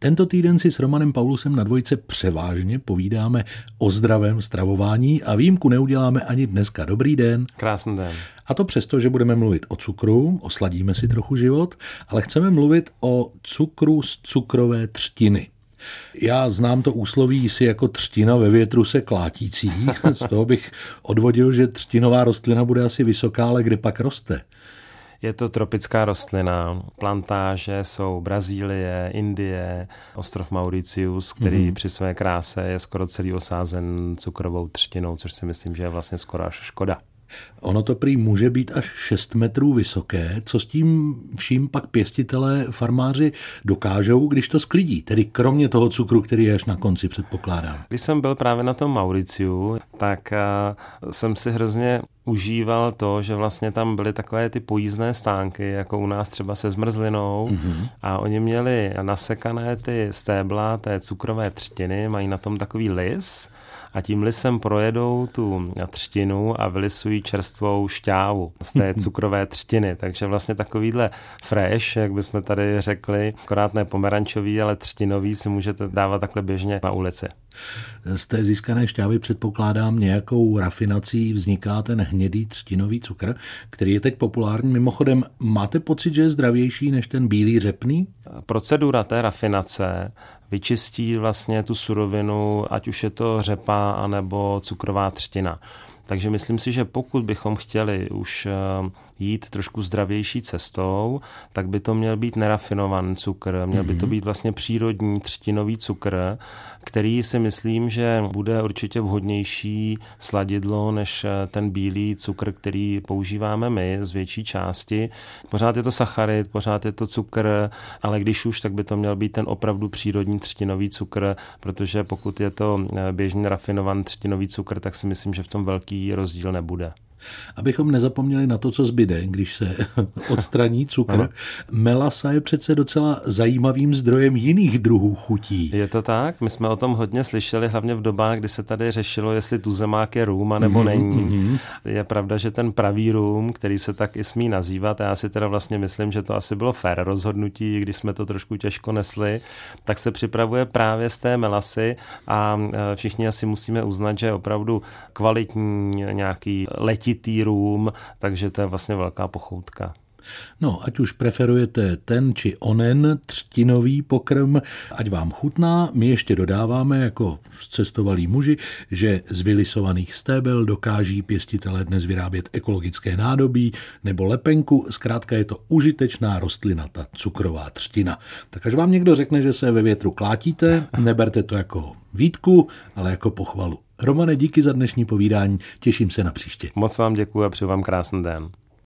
Tento týden si s Romanem Paulusem na dvojce převážně povídáme o zdravém stravování a výjimku neuděláme ani dneska. Dobrý den. Krásný den. A to přesto, že budeme mluvit o cukru, osladíme si trochu život, ale chceme mluvit o cukru z cukrové třtiny. Já znám to úsloví si jako třtina ve větru se klátící. Z toho bych odvodil, že třtinová rostlina bude asi vysoká, ale kde pak roste? Je to tropická rostlina. Plantáže jsou Brazílie, Indie, ostrov Mauritius, který mm-hmm. při své kráse je skoro celý osázen cukrovou třtinou, což si myslím, že je vlastně skoro až škoda. Ono to prý může být až 6 metrů vysoké. Co s tím vším pak pěstitelé, farmáři dokážou, když to sklidí? Tedy kromě toho cukru, který je až na konci, předpokládám. Když jsem byl právě na tom Mauriciu, tak uh, jsem si hrozně užíval to, že vlastně tam byly takové ty pojízdné stánky, jako u nás třeba se zmrzlinou mm-hmm. a oni měli nasekané ty stébla té cukrové třtiny, mají na tom takový lis a tím lisem projedou tu třtinu a vylisují čerstvou šťávu z té cukrové třtiny. Takže vlastně takovýhle fresh, jak bychom tady řekli, akorát ne pomerančový, ale třtinový si můžete dávat takhle běžně na ulici. Z té získané šťávy předpokládám nějakou rafinací vzniká ten hnědý třtinový cukr, který je teď populární. Mimochodem, máte pocit, že je zdravější než ten bílý řepný? Procedura té rafinace vyčistí vlastně tu surovinu, ať už je to řepa anebo cukrová třtina. Takže myslím si, že pokud bychom chtěli už eh, jít trošku zdravější cestou, tak by to měl být nerafinovaný cukr, měl by to mhm. být vlastně přírodní třtinový cukr, který si myslím, že bude určitě vhodnější sladidlo než eh, ten bílý cukr, který používáme my z větší části. Pořád je to sacharid, pořád je to cukr, ale když už, tak by to měl být ten opravdu přírodní třtinový cukr, protože pokud je to eh, běžně rafinovaný třtinový cukr, tak si myslím, že v tom velký rozdíl nebude. Abychom nezapomněli na to, co zbyde, když se odstraní cukr. Melasa je přece docela zajímavým zdrojem jiných druhů chutí. Je to tak? My jsme o tom hodně slyšeli, hlavně v dobách, kdy se tady řešilo, jestli tuzemák je rům, nebo mm-hmm, není. Mm-hmm. Je pravda, že ten pravý rům, který se tak i smí nazývat, a já si teda vlastně myslím, že to asi bylo fér rozhodnutí, když jsme to trošku těžko nesli, tak se připravuje právě z té melasy a e, všichni asi musíme uznat, že je opravdu kvalitní nějaký letí letitý rům, takže to je vlastně velká pochoutka. No, ať už preferujete ten či onen třtinový pokrm, ať vám chutná, my ještě dodáváme jako cestovalí muži, že z vylisovaných stébel dokáží pěstitelé dnes vyrábět ekologické nádobí nebo lepenku, zkrátka je to užitečná rostlina, ta cukrová třtina. Tak až vám někdo řekne, že se ve větru klátíte, neberte to jako výtku, ale jako pochvalu. Romane, díky za dnešní povídání, těším se na příště. Moc vám děkuji a přeju vám krásný den.